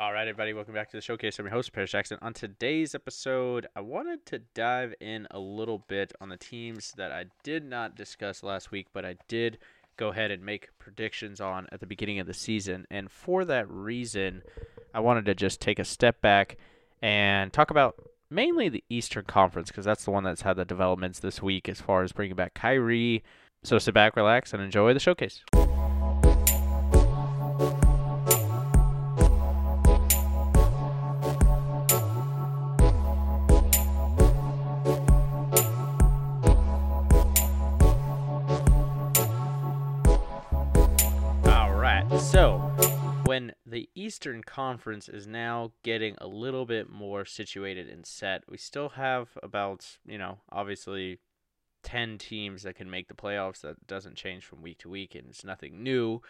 All right, everybody, welcome back to the showcase. I'm your host, Paris Jackson. On today's episode, I wanted to dive in a little bit on the teams that I did not discuss last week, but I did go ahead and make predictions on at the beginning of the season. And for that reason, I wanted to just take a step back and talk about mainly the Eastern Conference because that's the one that's had the developments this week as far as bringing back Kyrie. So sit back, relax, and enjoy the showcase. Eastern Conference is now getting a little bit more situated and set, we still have about, you know, obviously 10 teams that can make the playoffs. That doesn't change from week to week, and it's nothing new.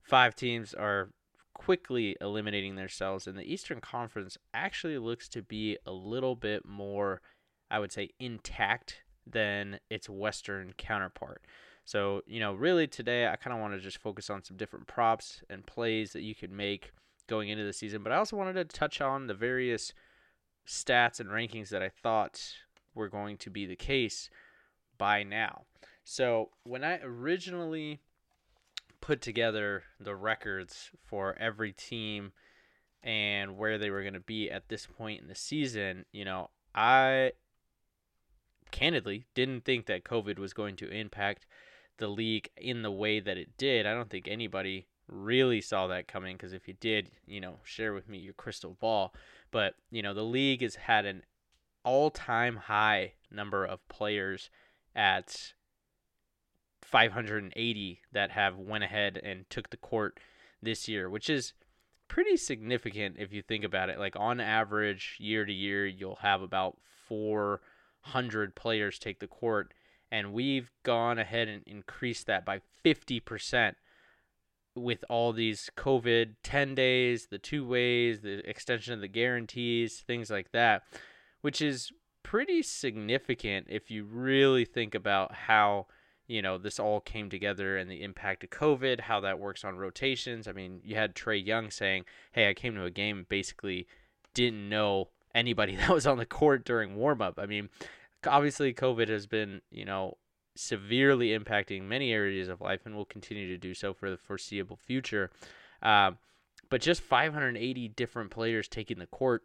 Five teams are quickly eliminating themselves, and the Eastern Conference actually looks to be a little bit more, I would say, intact than its Western counterpart. So, you know, really today I kind of want to just focus on some different props and plays that you could make going into the season, but I also wanted to touch on the various stats and rankings that I thought were going to be the case by now. So, when I originally put together the records for every team and where they were going to be at this point in the season, you know, I candidly didn't think that COVID was going to impact the league in the way that it did. I don't think anybody really saw that coming because if you did, you know, share with me your crystal ball. But, you know, the league has had an all time high number of players at 580 that have went ahead and took the court this year, which is pretty significant if you think about it. Like on average, year to year, you'll have about 400 players take the court and we've gone ahead and increased that by 50% with all these COVID 10 days, the two ways, the extension of the guarantees, things like that, which is pretty significant if you really think about how you know this all came together and the impact of COVID, how that works on rotations. I mean, you had Trae Young saying, "Hey, I came to a game basically didn't know anybody that was on the court during warm up." I mean, obviously COVID has been, you know, severely impacting many areas of life and will continue to do so for the foreseeable future. Uh, but just 580 different players taking the court.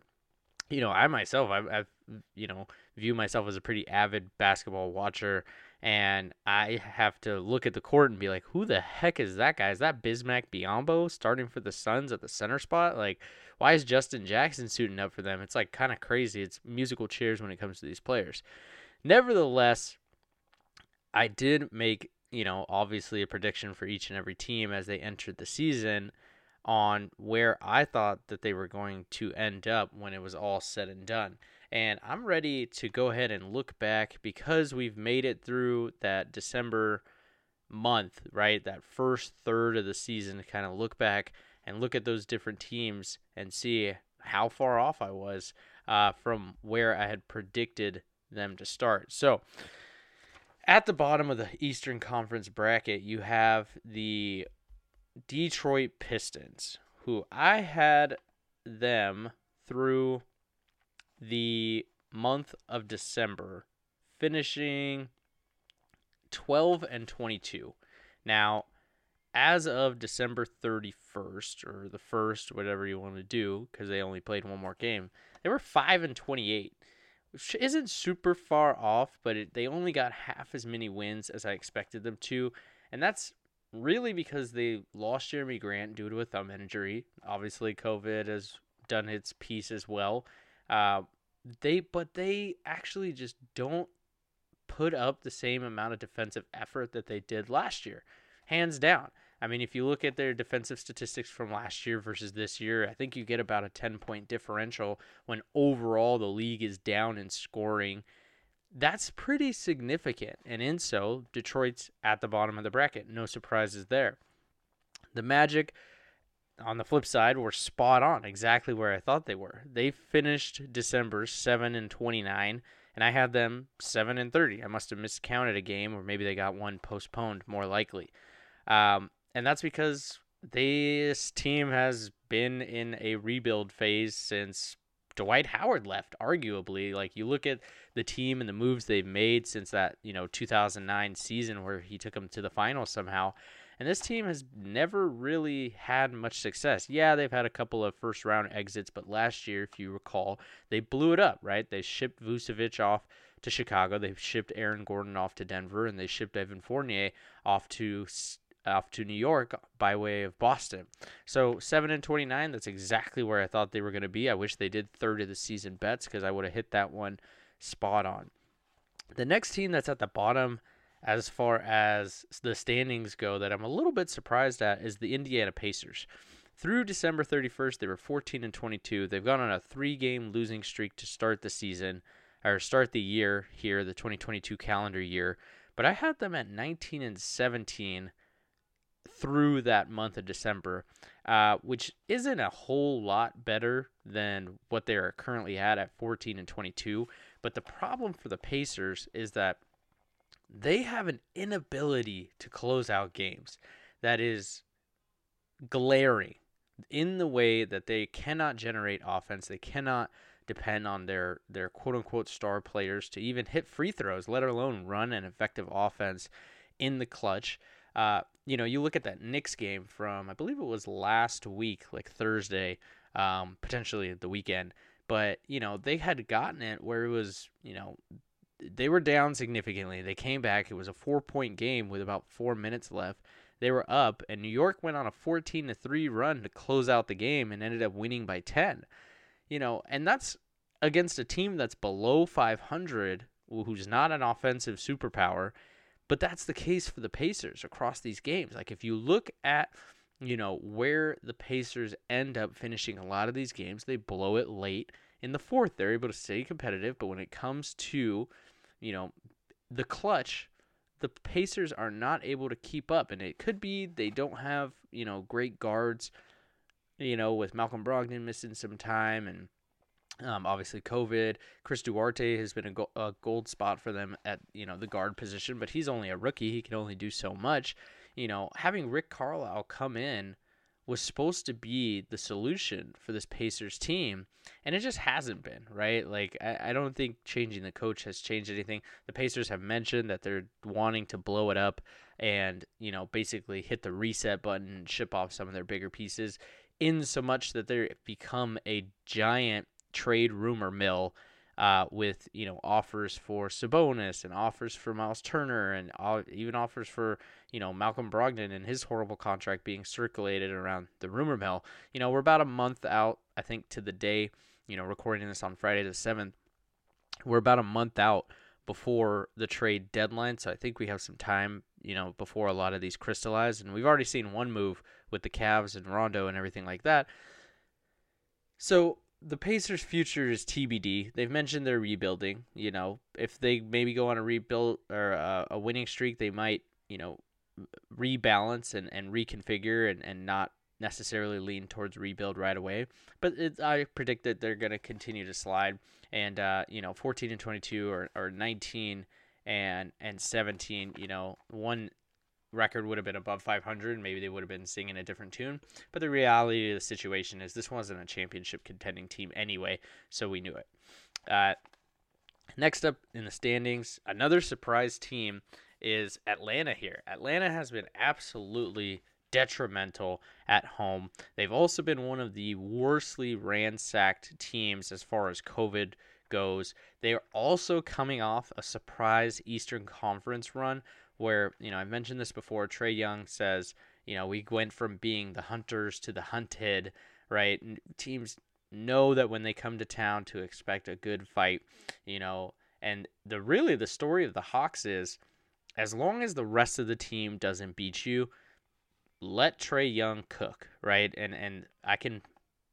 You know, I myself, I've, I've, you know, view myself as a pretty avid basketball watcher, and I have to look at the court and be like, who the heck is that guy? Is that Bismack Biyombo starting for the Suns at the center spot? Like, why is Justin Jackson suiting up for them? It's like kind of crazy. It's musical chairs when it comes to these players. Nevertheless, I did make, you know, obviously a prediction for each and every team as they entered the season on where I thought that they were going to end up when it was all said and done. And I'm ready to go ahead and look back because we've made it through that December month, right? That first third of the season to kind of look back and look at those different teams and see how far off I was uh, from where I had predicted them to start. So, at the bottom of the Eastern Conference bracket, you have the Detroit Pistons, who I had them through the month of December, finishing 12 and 22. Now, as of December 31st or the 1st, whatever you want to do, because they only played one more game, they were 5 and 28, which isn't super far off, but it, they only got half as many wins as I expected them to. And that's really because they lost Jerami Grant due to a thumb injury. Obviously, COVID has done its piece as well. Uh, they, but they actually just don't put up the same amount of defensive effort that they did last year, hands down. I mean, if you look at their defensive statistics from last year versus this year, I think you get about a 10 point differential when overall the league is down in scoring. That's pretty significant. And in so, Detroit's at the bottom of the bracket. No surprises there. The Magic, on the flip side, were spot on, exactly where I thought they were. They finished December 7 and 29 and I had them 7 and 30. I must have miscounted a game or maybe they got one postponed more likely. Um, and that's because this team has been in a rebuild phase since Dwight Howard left, arguably. Like you look at the team and the moves they've made since that, you know, 2009 season where he took them to the finals somehow. And this team has never really had much success. Yeah, they've had a couple of first round exits, but last year, if you recall, they blew it up, right? They shipped Vucevic off to Chicago. They shipped Aaron Gordon off to Denver, and they shipped Evan Fournier off to off to New York by way of Boston. So seven and twenty nine. That's exactly where I thought they were going to be. I wish they did third of the season bets because I would have hit that one spot on. The next team that's at the bottom, as far as the standings go, that I'm a little bit surprised at is the Indiana Pacers. Through December 31st, they were 14 and 22. They've gone on a three-game losing streak to start the season or start the year here, the 2022 calendar year. But I had them at 19 and 17 through that month of December, uh, which isn't a whole lot better than what they are currently at at 14 and 22. But the problem for the Pacers is that they have an inability to close out games that is glaring in the way that they cannot generate offense. They cannot depend on their their quote unquote star players to even hit free throws, let alone run an effective offense in the clutch. Uh, you know, you look at that Knicks game from I believe it was last week, like Thursday, um, potentially the weekend. But you know, they had gotten it where it was, you know, they were down significantly. They came back. It was a four point game with about four minutes left. They were up, and New York went on a 14 to three run to close out the game and ended up winning by 10. You know, and that's against a team that's below 500, who's not an offensive superpower but that's the case for the Pacers across these games. Like if you look at you know where the Pacers end up finishing a lot of these games, they blow it late in the fourth. They're able to stay competitive, but when it comes to you know the clutch, the Pacers are not able to keep up, and it could be they don't have you know great guards. You know, with Malcolm Brogdon missing some time and um, obviously, COVID. Chris Duarte has been a, go- a, gold spot for them at you know the guard position, but he's only a rookie. He can only do so much. You know, having Rick Carlisle come in was supposed to be the solution for this Pacers team, and it just hasn't been. Right? Like I, I don't think changing the coach has changed anything. The Pacers have mentioned that they're wanting to blow it up and you know basically hit the reset button and ship off some of their bigger pieces in so much that they become a giant trade rumor mill uh, with you know offers for Sabonis and offers for Miles Turner and even offers for you know Malcolm Brogdon and his horrible contract being circulated around the rumor mill. You know we're about a month out, I think, to the day. You know, recording this on Friday the seventh. We're about a month out before the trade deadline, so I think we have some time. You know, before a lot of these crystallize, and we've already seen one move with the Cavs and Rondo and everything like that. So the Pacers' future is TBD. They've mentioned they're rebuilding. You know, if they maybe go on a rebuild or a, a winning streak, they might, you know, rebalance and, and reconfigure and, and not necessarily lean towards rebuild right away. But it, I predict that they're going to continue to slide. And, uh, you know, 14 and 22 or, or 19 and, and 17, you know, one record would have been above 500, maybe they would have been singing a different tune. But the reality of the situation is this wasn't a championship contending team anyway, so we knew it. Uh, next up in the standings, another surprise team is Atlanta here. Atlanta has been absolutely detrimental at home. They've also been one of the worstly ransacked teams as far as COVID goes. They are also coming off a surprise Eastern Conference run where, you know, I've mentioned this before. Trae Young says, you know, we went from being the hunters to the hunted, right? And teams know that when they come to town to expect a good fight, you know, and the really the story of the Hawks is as long as the rest of the team doesn't beat you, let Trae Young cook, right? And and I can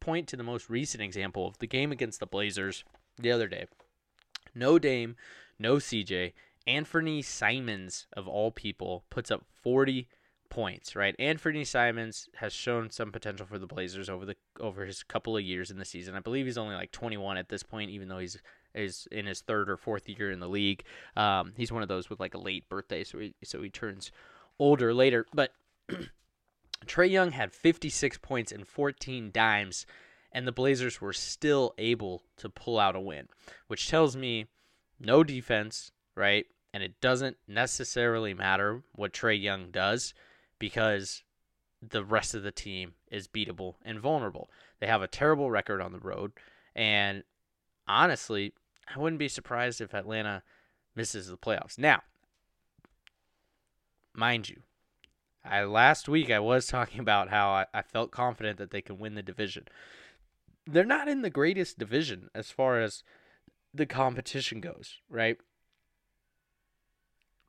point to the most recent example of the game against the Blazers the other day. No Dame, no CJ, Anfernee Simons, of all people, puts up 40 points, right? Anfernee Simons has shown some potential for the Blazers over the over his couple of years in the season. I believe he's only like 21 at this point, even though he's is in his third or fourth year in the league. Um, he's one of those with like a late birthday, so he so he turns older later. But Trae Young had 56 points and 14 dimes, and the Blazers were still able to pull out a win, which tells me no defense, right? And it doesn't necessarily matter what Trae Young does because the rest of the team is beatable and vulnerable. They have a terrible record on the road, and honestly, I wouldn't be surprised if Atlanta misses the playoffs. Now, mind you, I last week I was talking about how I, I felt confident that they can win the division. They're not in the greatest division as far as the competition goes, right?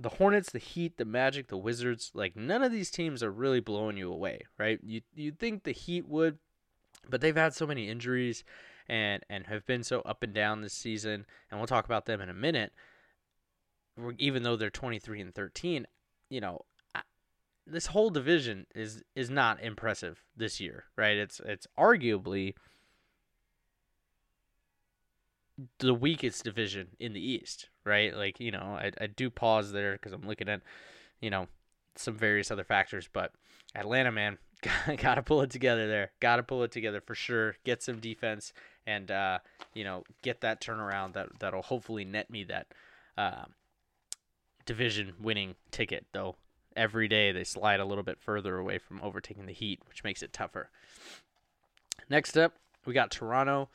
The Hornets, the Heat, the Magic, the Wizards, like none of these teams are really blowing you away, right? You you'd think the Heat would, but they've had so many injuries and and have been so up and down this season, and we'll talk about them in a minute. Even though they're 23 and 13, you know, this whole division is is not impressive this year, right? It's it's arguably the weakest division in the East, right? Like, you know, I, I do pause there because I'm looking at, you know, some various other factors, but Atlanta, man, got to pull it together there. Got to pull it together for sure. Get some defense and, uh, you know, get that turnaround that, that'll hopefully net me that uh, division winning ticket, though. Every day they slide a little bit further away from overtaking the Heat, which makes it tougher. Next up, we got Toronto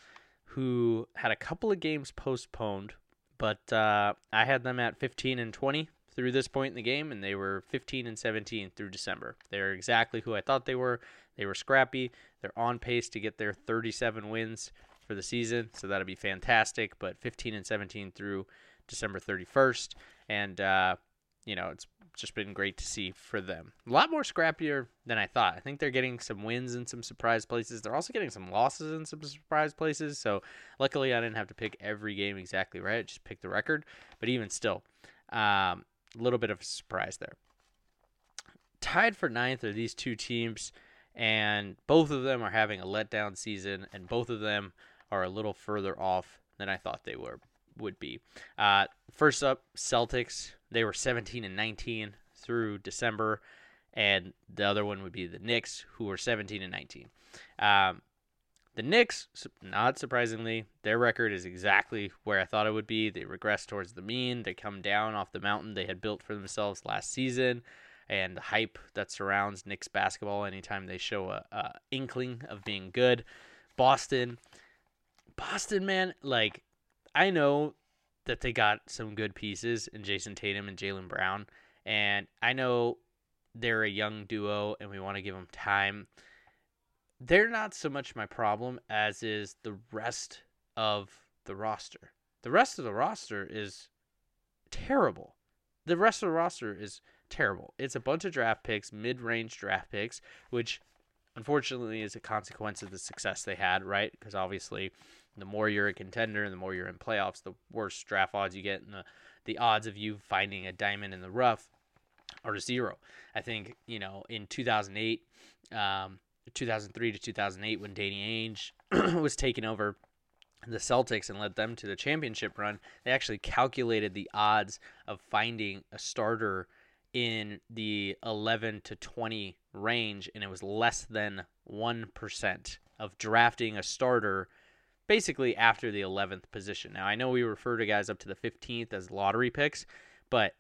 who had a couple of games postponed, but uh, I had them at 15 and 20 through this point in the game, and they were 15 and 17 through December. They're exactly who I thought they were. They were scrappy. They're on pace to get their 37 wins for the season, so that'll be fantastic. But 15 and 17 through December 31st, and uh, you know it's just been great to see for them. A lot more scrappier than I thought. I think they're getting some wins in some surprise places. They're also getting some losses in some surprise places. So luckily, I didn't have to pick every game exactly right. I just picked the record. But even still, um, a little bit of a surprise there. Tied for ninth are these two teams, and both of them are having a letdown season, and both of them are a little further off than I thought they were would be. Uh, first up, Celtics. They were 17 and 19 through December, and the other one would be the Knicks, who were 17 and 19. Um, the Knicks, not surprisingly, their record is exactly where I thought it would be. They regress towards the mean. They come down off the mountain they had built for themselves last season, and the hype that surrounds Knicks basketball anytime they show a, a inkling of being good. Boston, Boston, man, like I know that they got some good pieces in Jayson Tatum and Jaylen Brown, and I know they're a young duo and we want to give them time. They're not so much my problem as is the rest of the roster. The rest of the roster is terrible. The rest of the roster is terrible. It's a bunch of draft picks, mid-range draft picks, which unfortunately is a consequence of the success they had, right? Because obviously the more you're a contender and the more you're in playoffs, the worse draft odds you get, and the the odds of you finding a diamond in the rough are zero. I think you know in 2008, um, 2003 to 2008 when Danny Ainge was taking over the Celtics and led them to the championship run, they actually calculated the odds of finding a starter in the 11 to 20 range, and it was less than 1% of drafting a starter basically after the 11th position. Now, I know we refer to guys up to the 15th as lottery picks, but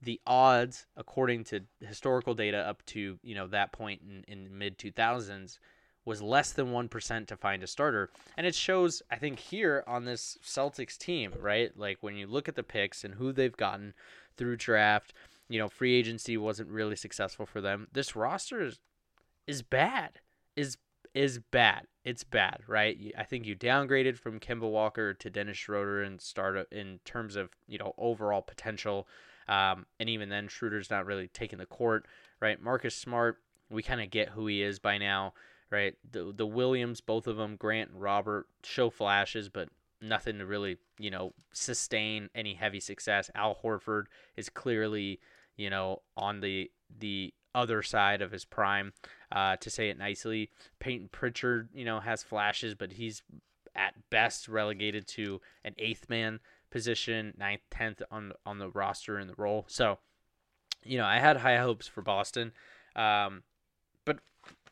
the odds, according to historical data up to you know that point in, in mid 2000s, was less than 1% to find a starter. And it shows, I think, here on this Celtics team, right? Like when you look at the picks and who they've gotten through draft, you know, free agency wasn't really successful for them. This roster is, is bad, is is bad. It's bad, right? I think you downgraded from Kemba Walker to Dennis Schroeder and start in terms of you know overall potential. Um, and even then, Schroeder's not really taking the court, right? Marcus Smart, we kind of get who he is by now, right? The the Williams, both of them, Grant and Robert, show flashes, but nothing to really you know sustain any heavy success. Al Horford is clearly you know on the the other side of his prime, uh, to say it nicely. Payton Pritchard, you know, has flashes, but he's at best relegated to an eighth man position, ninth, tenth on on the roster in the role. So, you know, I had high hopes for Boston, um, but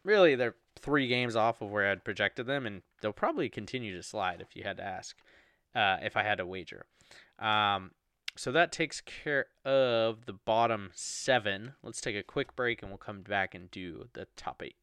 really they're three games off of where I'd projected them, and they'll probably continue to slide if you had to ask, uh, if I had to wager. Um, so that takes care of the bottom seven. Let's take a quick break and we'll come back and do the top eight.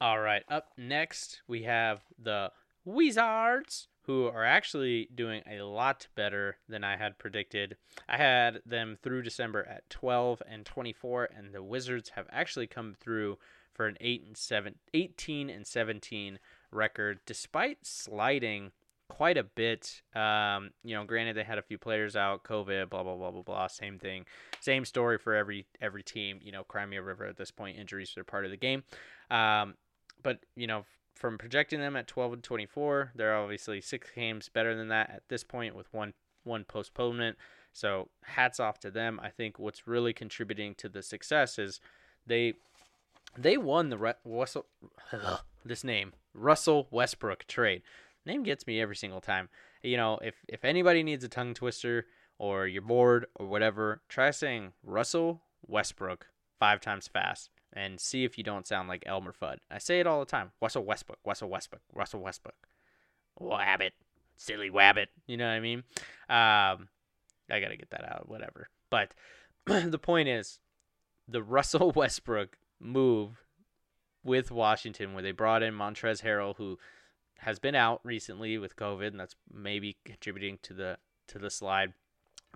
All right, up next we have the Wizards, who are actually doing a lot better than I had predicted. I had them through December at 12 and 24, and the Wizards have actually come through for an 8 and 7, 18 and 17 record, despite sliding quite a bit. Um, you know, granted they had a few players out, COVID, blah blah blah blah blah. Same thing, same story for every every team. You know, Crimea River at this point, injuries are part of the game. Um, but you know, from projecting them at 12 and 24, they're obviously six games better than that at this point with one one postponement. So hats off to them. I think what's really contributing to the success is they they won the Russell this name Russell Westbrook trade. Name gets me every single time. You know, if if anybody needs a tongue twister or you're bored or whatever, try saying Russell Westbrook five times fast and see if you don't sound like Elmer Fudd. I say it all the time. Russell Westbrook, Russell Westbrook, Russell Westbrook. Wabbit, silly wabbit. You know what I mean? Um, I gotta get that out. Whatever. But the point is, the Russell Westbrook move with Washington, where they brought in Montrezl Harrell, who has been out recently with COVID, and that's maybe contributing to the to the slide.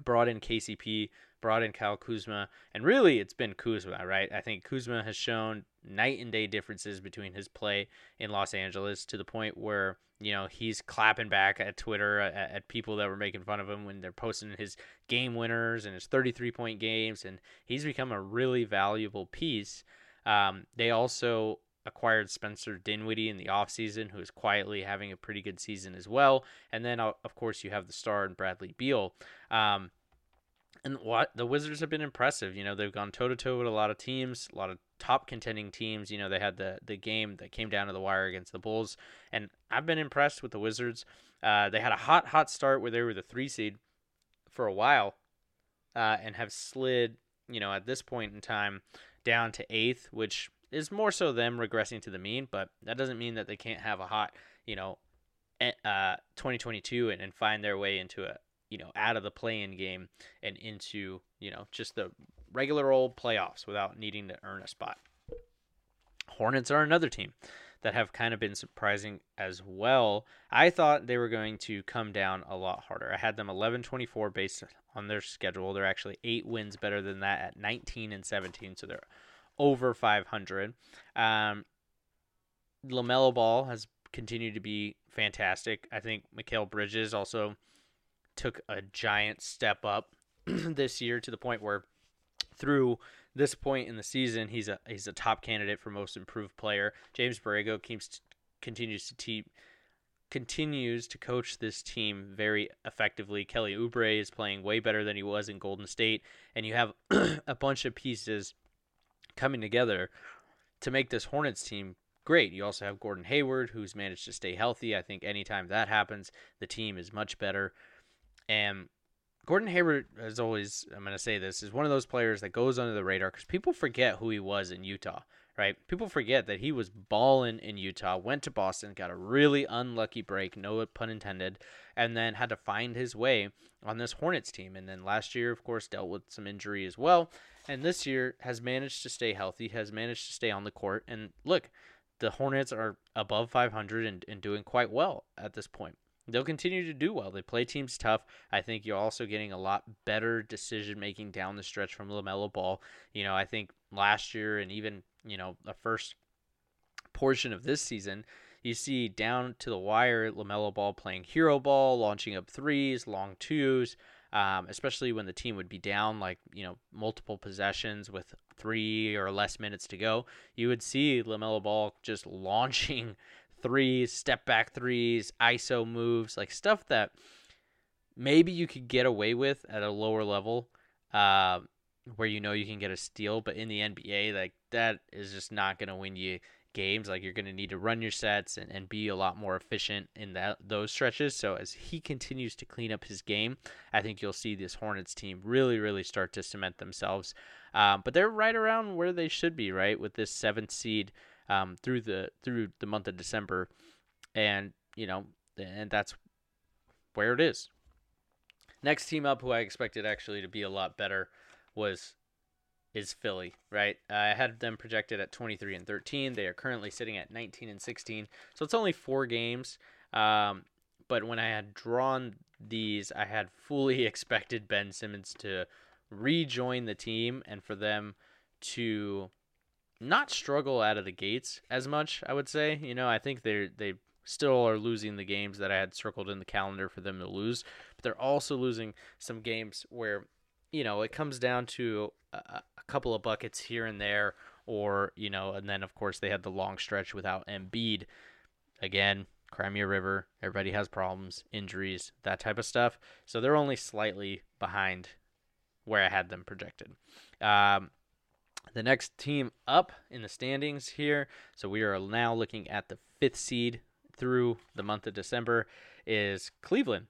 Brought in KCP, brought in Kyle Kuzma, and really it's been Kuzma, right? I think Kuzma has shown night and day differences between his play in Los Angeles to the point where you know he's clapping back at Twitter at, at, people that were making fun of him when they're posting his game winners and his 33 point games, and he's become a really valuable piece. Um, they also acquired Spencer Dinwiddie in the offseason, who is quietly having a pretty good season as well. And then, of course, you have the star in Bradley Beal. Um, and what the Wizards have been impressive. You know, they've gone toe to toe with a lot of teams, a lot of top contending teams. You know, they had the the game that came down to the wire against the Bulls, and I've been impressed with the Wizards. Uh, they had a hot, hot start where they were the three seed for a while, uh, and have slid. You know, at this point in time, down to eighth, which is more so them regressing to the mean, but that doesn't mean that they can't have a hot, you know, uh, 2022 and, and find their way into a, you know, out of the play-in game and into, you know, just the regular old playoffs without needing to earn a spot. Hornets are another team that have kind of been surprising as well. I thought they were going to come down a lot harder. I had them 11-24 based on their schedule. They're actually 8 wins better than that at 19 and 17, so they're over 500. Um, LaMelo Ball has continued to be fantastic. I think Mikal Bridges also took a giant step up this year to the point where through this point in the season, he's a he's a top candidate for most improved player. James Borrego keeps continues to te- continues to coach this team very effectively. Kelly Oubre is playing way better than he was in Golden State, and you have a bunch of pieces coming together to make this Hornets team great. You also have Gordon Hayward, who's managed to stay healthy. I think anytime that happens, the team is much better. And Gordon Hayward, as always, I'm going to say this, is one of those players that goes under the radar because people forget who he was in Utah, right? People forget that he was balling in Utah, went to Boston, got a really unlucky break, no pun intended, and then had to find his way on this Hornets team. And then last year, of course, dealt with some injury as well. And this year has managed to stay healthy, has managed to stay on the court. And look, the Hornets are above 500 and, and doing quite well at this point they'll continue to do well. They play teams tough. I think you're also getting a lot better decision making down the stretch from LaMelo Ball. You know, I think last year and even, you know, the first portion of this season, you see down to the wire LaMelo Ball playing hero ball, launching up threes, long twos. Um, especially when the team would be down like you know multiple possessions with three or less minutes to go, you would see LaMelo Ball just launching threes, step back threes, ISO moves, like stuff that maybe you could get away with at a lower level, uh, where you know you can get a steal. But in the NBA, like that is just not going to win you games. Like you're going to need to run your sets and, and be a lot more efficient in that those stretches. So as he continues to clean up his game, I think you'll see this Hornets team really, really start to cement themselves. Um, but they're right around where they should be, right, with this seventh seed um, through the through the month of December, and you know, and that's where it is. Next team up, who I expected actually to be a lot better, was is Philly, right? I had them projected at 23 and 13. They are currently sitting at 19 and 16. So it's only four games. Um, but when I had drawn these, I had fully expected Ben Simmons to rejoin the team and for them to not struggle out of the gates as much, I would say. You know, I think they they still are losing the games that I had circled in the calendar for them to lose, but they're also losing some games where you know, it comes down to a, a couple of buckets here and there, or, you know, and then, of course, they had the long stretch without Embiid. Again, Crimea River, everybody has problems, injuries, that type of stuff. So they're only slightly behind where I had them projected. Um, the next team up in the standings here, so we are now looking at the fifth seed through the month of December, is Cleveland.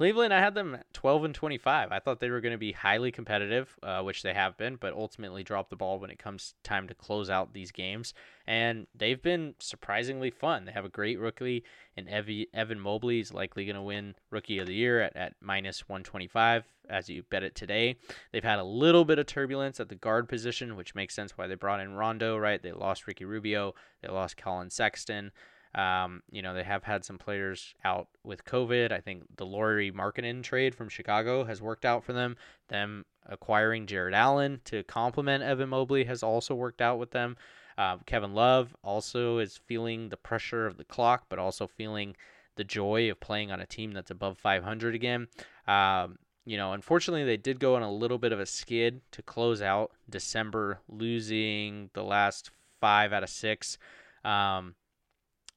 Cleveland, I had them 12 and 25. I thought they were going to be highly competitive, uh, which they have been, but ultimately dropped the ball when it comes time to close out these games. And they've been surprisingly fun. They have a great rookie, and Evan Mobley is likely going to win Rookie of the Year at, at minus 125 as you bet it today. They've had a little bit of turbulence at the guard position, which makes sense why they brought in Rondo, right? They lost Ricky Rubio, they lost Collin Sexton. Um, you know, they have had some players out with COVID. I think the Lauri Markkanen trade from Chicago has worked out for them. Them acquiring Jarrett Allen to complement Evan Mobley has also worked out with them. Uh, Kevin Love also is feeling the pressure of the clock, but also feeling the joy of playing on a team that's above 500 again. Um, you know, unfortunately, they did go on a little bit of a skid to close out December, losing the last five out of six. Um,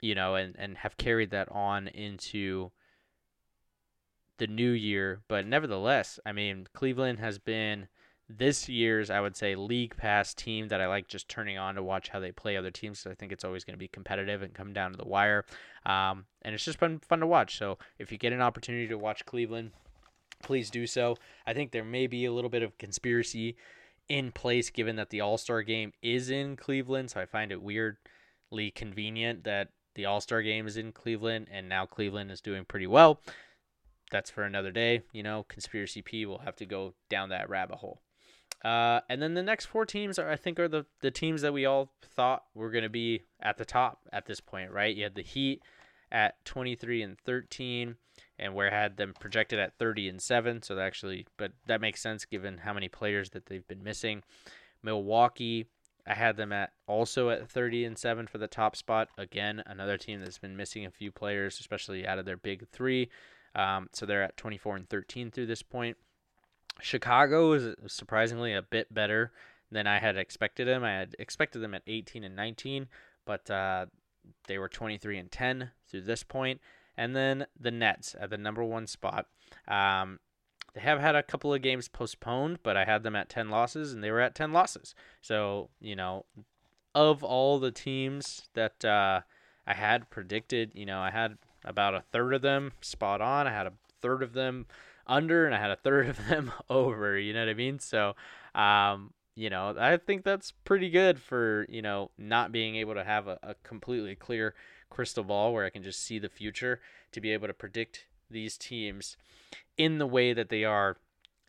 you know, and, and have carried that on into the new year. But nevertheless, I mean, Cleveland has been this year's, I would say, league pass team that I like just turning on to watch how they play other teams. I think it's always going to be competitive and come down to the wire. Um, and it's just been fun to watch. So if you get an opportunity to watch Cleveland, please do so. I think there may be a little bit of conspiracy in place given that the All Star game is in Cleveland. So I find it weirdly convenient that the All Star game is in Cleveland, and now Cleveland is doing pretty well. That's for another day. You know, Conspiracy P will have to go down that rabbit hole. Uh, and then the next four teams are, I think, are the, the teams that we all thought were going to be at the top at this point, right? You had the Heat at 23 and 13, and where had them projected at 30 and 7. So that actually, but that makes sense given how many players that they've been missing. Milwaukee I had them at also at 30 and 7 for the top spot. Again, another team that's been missing a few players, especially out of their big three. Um, so they're at 24 and 13 through this point. Chicago is surprisingly a bit better than I had expected them. I had expected them at 18 and 19, but uh, they were 23 and 10 through this point. And then the Nets at the number one spot. Um, they have had a couple of games postponed, but I had them at 10 losses and they were at 10 losses. So, you know, of all the teams that uh, I had predicted, you know, I had about a third of them spot on. I had a third of them under and I had a third of them over, you know what I mean? So, um, you know, I think that's pretty good for, you know, not being able to have a, a completely clear crystal ball where I can just see the future to be able to predict these teams in the way that they are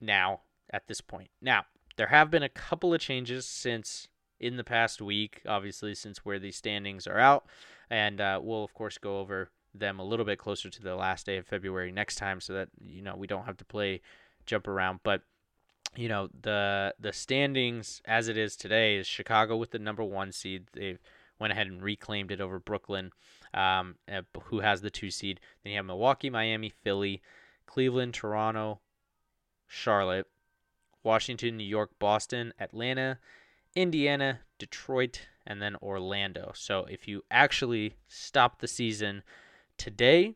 now at this point. Now, there have been a couple of changes since in the past week, obviously, since where these standings are out. And uh, we'll, of course, go over them a little bit closer to the last day of February next time so that, you know, we don't have to play jump around. But, you know, the the standings as it is today is Chicago with the number one seed. They've went ahead and reclaimed it over Brooklyn, um, uh, who has the two seed. Then you have Milwaukee, Miami, Philly, Cleveland, Toronto, Charlotte, Washington, New York, Boston, Atlanta, Indiana, Detroit, and then Orlando. So if you actually stop the season today,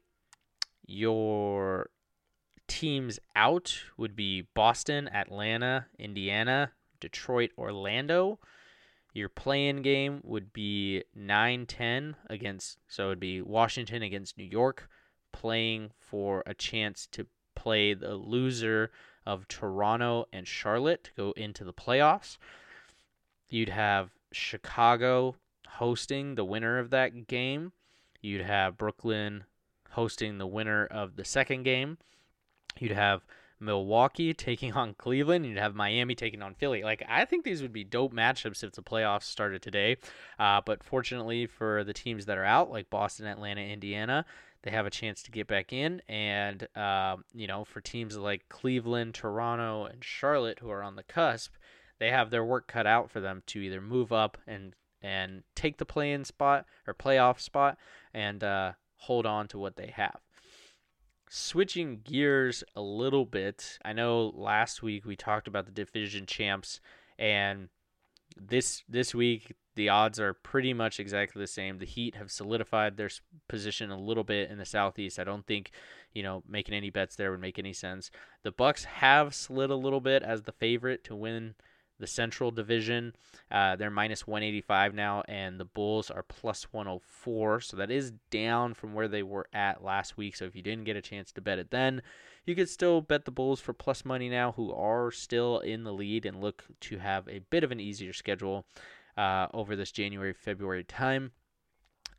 your teams out would be Boston, Atlanta, Indiana, Detroit, Orlando. Your play-in game would be 9-10 against so it would be Washington against New York playing for a chance to play the loser of Toronto and Charlotte to go into the playoffs. You'd have Chicago hosting the winner of that game. You'd have Brooklyn hosting the winner of the second game. You'd have Milwaukee taking on Cleveland. You'd have Miami taking on Philly. Like I think these would be dope matchups if the playoffs started today. Uh, but fortunately for the teams that are out, like Boston, Atlanta, Indiana, they have a chance to get back in. And uh, you know, for teams like Cleveland, Toronto, and Charlotte who are on the cusp, they have their work cut out for them to either move up and and take the play-in spot or playoff spot and uh, hold on to what they have switching gears a little bit, I know last week we talked about the division champs, and this this week the odds are pretty much exactly the same. The Heat have solidified their position a little bit in the Southeast. I don't think, you know, making any bets there would make any sense. The Bucks have slid a little bit as the favorite to win the Central Division. Uh, they're minus 185 now, and the Bulls are plus 104. So that is down from where they were at last week. So if you didn't get a chance to bet it then, you could still bet the Bulls for plus money now, who are still in the lead and look to have a bit of an easier schedule uh, over this January February time.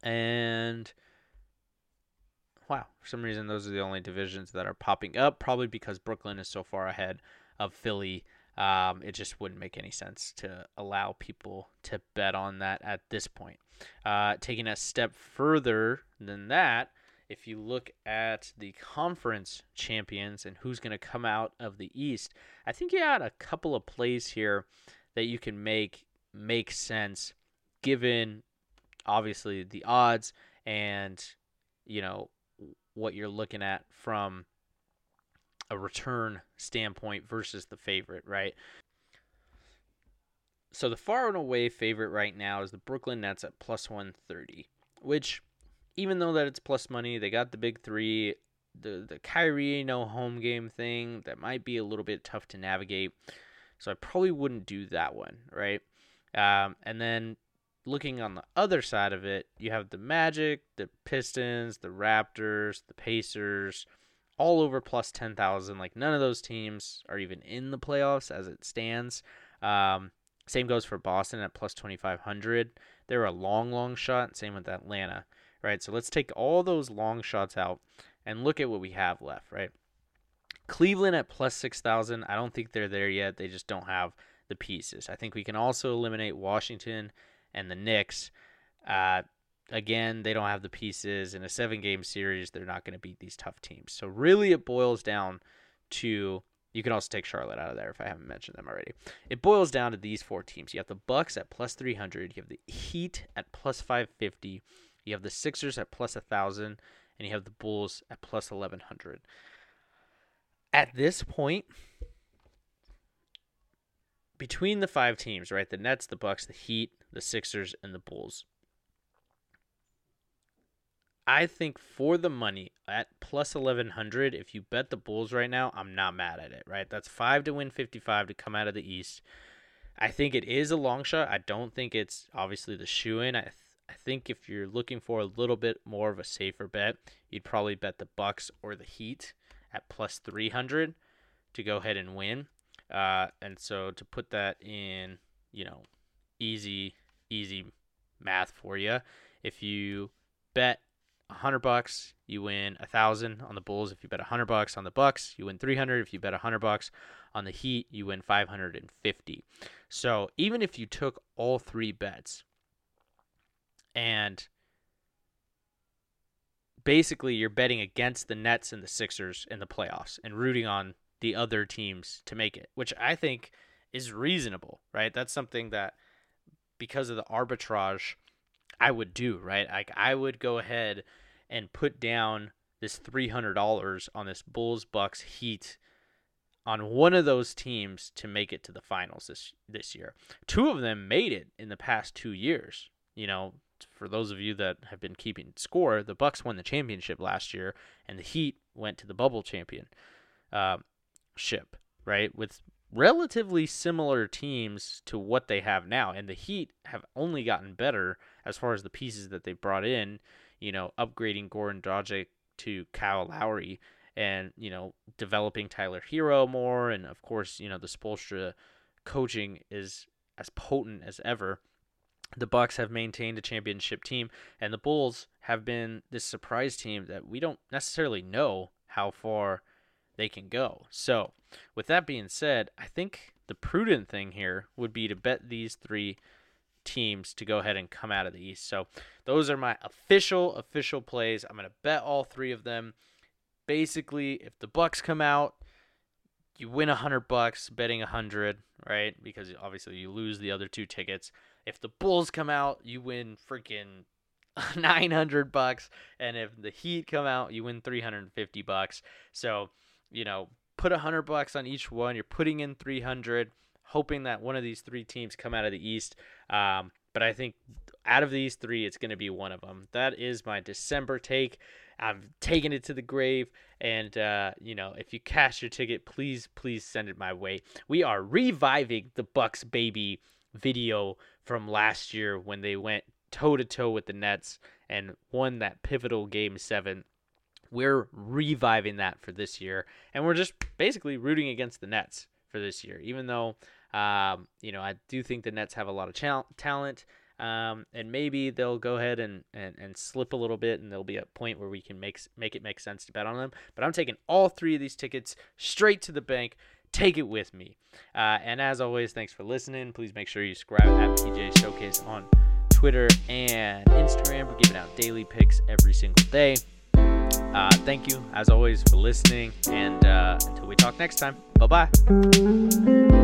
And wow, for some reason, those are the only divisions that are popping up, probably because Brooklyn is so far ahead of Philly um, it just wouldn't make any sense to allow people to bet on that at this point. Uh, taking a step further than that, if you look at the conference champions and who's going to come out of the East, I think you had a couple of plays here that you can make make sense given obviously the odds and you know what you're looking at from a return standpoint versus the favorite, right? So the far and away favorite right now is the Brooklyn Nets at plus 130, which even though that it's plus money, they got the big 3, the the Kyrie no home game thing that might be a little bit tough to navigate. So I probably wouldn't do that one, right? Um, and then looking on the other side of it, you have the Magic, the Pistons, the Raptors, the Pacers, all over plus 10,000. Like none of those teams are even in the playoffs as it stands. Um, same goes for Boston at plus 2,500. They're a long, long shot. Same with Atlanta, right? So let's take all those long shots out and look at what we have left, right? Cleveland at plus 6,000. I don't think they're there yet. They just don't have the pieces. I think we can also eliminate Washington and the Knicks. Uh, again, they don't have the pieces. In a seven game series, they're not going to beat these tough teams. So, really, it boils down to you can also take Charlotte out of there if I haven't mentioned them already. It boils down to these four teams. You have the Bucks at plus 300, you have the Heat at plus 550, you have the Sixers at plus 1000, and you have the Bulls at plus 1100. At this point, between the five teams, right? The Nets, the Bucks, the Heat, the Sixers, and the Bulls. I think for the money at plus 1100, if you bet the Bulls right now, I'm not mad at it, right? That's 5 to win 55 to come out of the East. I think it is a long shot. I don't think it's obviously the shoe in. I, th- I think if you're looking for a little bit more of a safer bet, you'd probably bet the Bucks or the Heat at plus 300 to go ahead and win. Uh, and so to put that in, you know, easy, easy math for you, if you bet a hundred bucks, you win a thousand on the Bulls. If you bet a hundred bucks on the Bucks, you win three hundred. If you bet a hundred bucks on the Heat, you win five hundred and fifty. So even if you took all three bets, and basically you're betting against the Nets and the Sixers in the playoffs and rooting on the other teams to make it, which I think is reasonable, right? That's something that because of the arbitrage I would do, right? Like I would go ahead and put down this $300 on this Bulls Bucks Heat on one of those teams to make it to the finals this this year. Two of them made it in the past 2 years. You know, for those of you that have been keeping score, the Bucks won the championship last year and the Heat went to the bubble champion uh, ship, right? With relatively similar teams to what they have now. And the Heat have only gotten better as far as the pieces that they brought in, you know, upgrading Goran Dragic to Kyle Lowry and, you know, developing Tyler Herro more. And of course, you know, the Spoelstra coaching is as potent as ever. The Bucks have maintained a championship team, and the Bulls have been this surprise team that we don't necessarily know how far they can go. So, with that being said, I think the prudent thing here would be to bet these three teams to go ahead and come out of the East. So, those are my official official plays. I'm going to bet all three of them. Basically, if the Bucks come out, you win a hundred bucks betting a hundred, right? Because obviously you lose the other two tickets. If the Bulls come out, you win freaking 900 bucks and if the Heat come out, you win 350 bucks. So, you know, put a 100 bucks on each one. You're putting in 300 hoping that one of these three teams come out of the East. Um, but I think out of these three, it's going to be one of them. That is my December take. I'm taking it to the grave. And, uh, you know, if you cash your ticket, please, please send it my way. We are reviving the Bucks Baby video from last year when they went toe to toe with the Nets and won that pivotal game seven. We're reviving that for this year, and we're just basically rooting against the Nets for this year. Even though, um, you know, I do think the Nets have a lot of talent, um, and maybe they'll go ahead and, and, and slip a little bit, and there'll be a point where we can make make it make sense to bet on them. But I'm taking all three of these tickets straight to the bank. Take it with me. Uh, and as always, thanks for listening. Please make sure you subscribe at PJ Showcase on Twitter, and Instagram. We're giving out daily picks every single day. Uh, thank you, as always, for listening. And uh, until we talk next time, bye bye.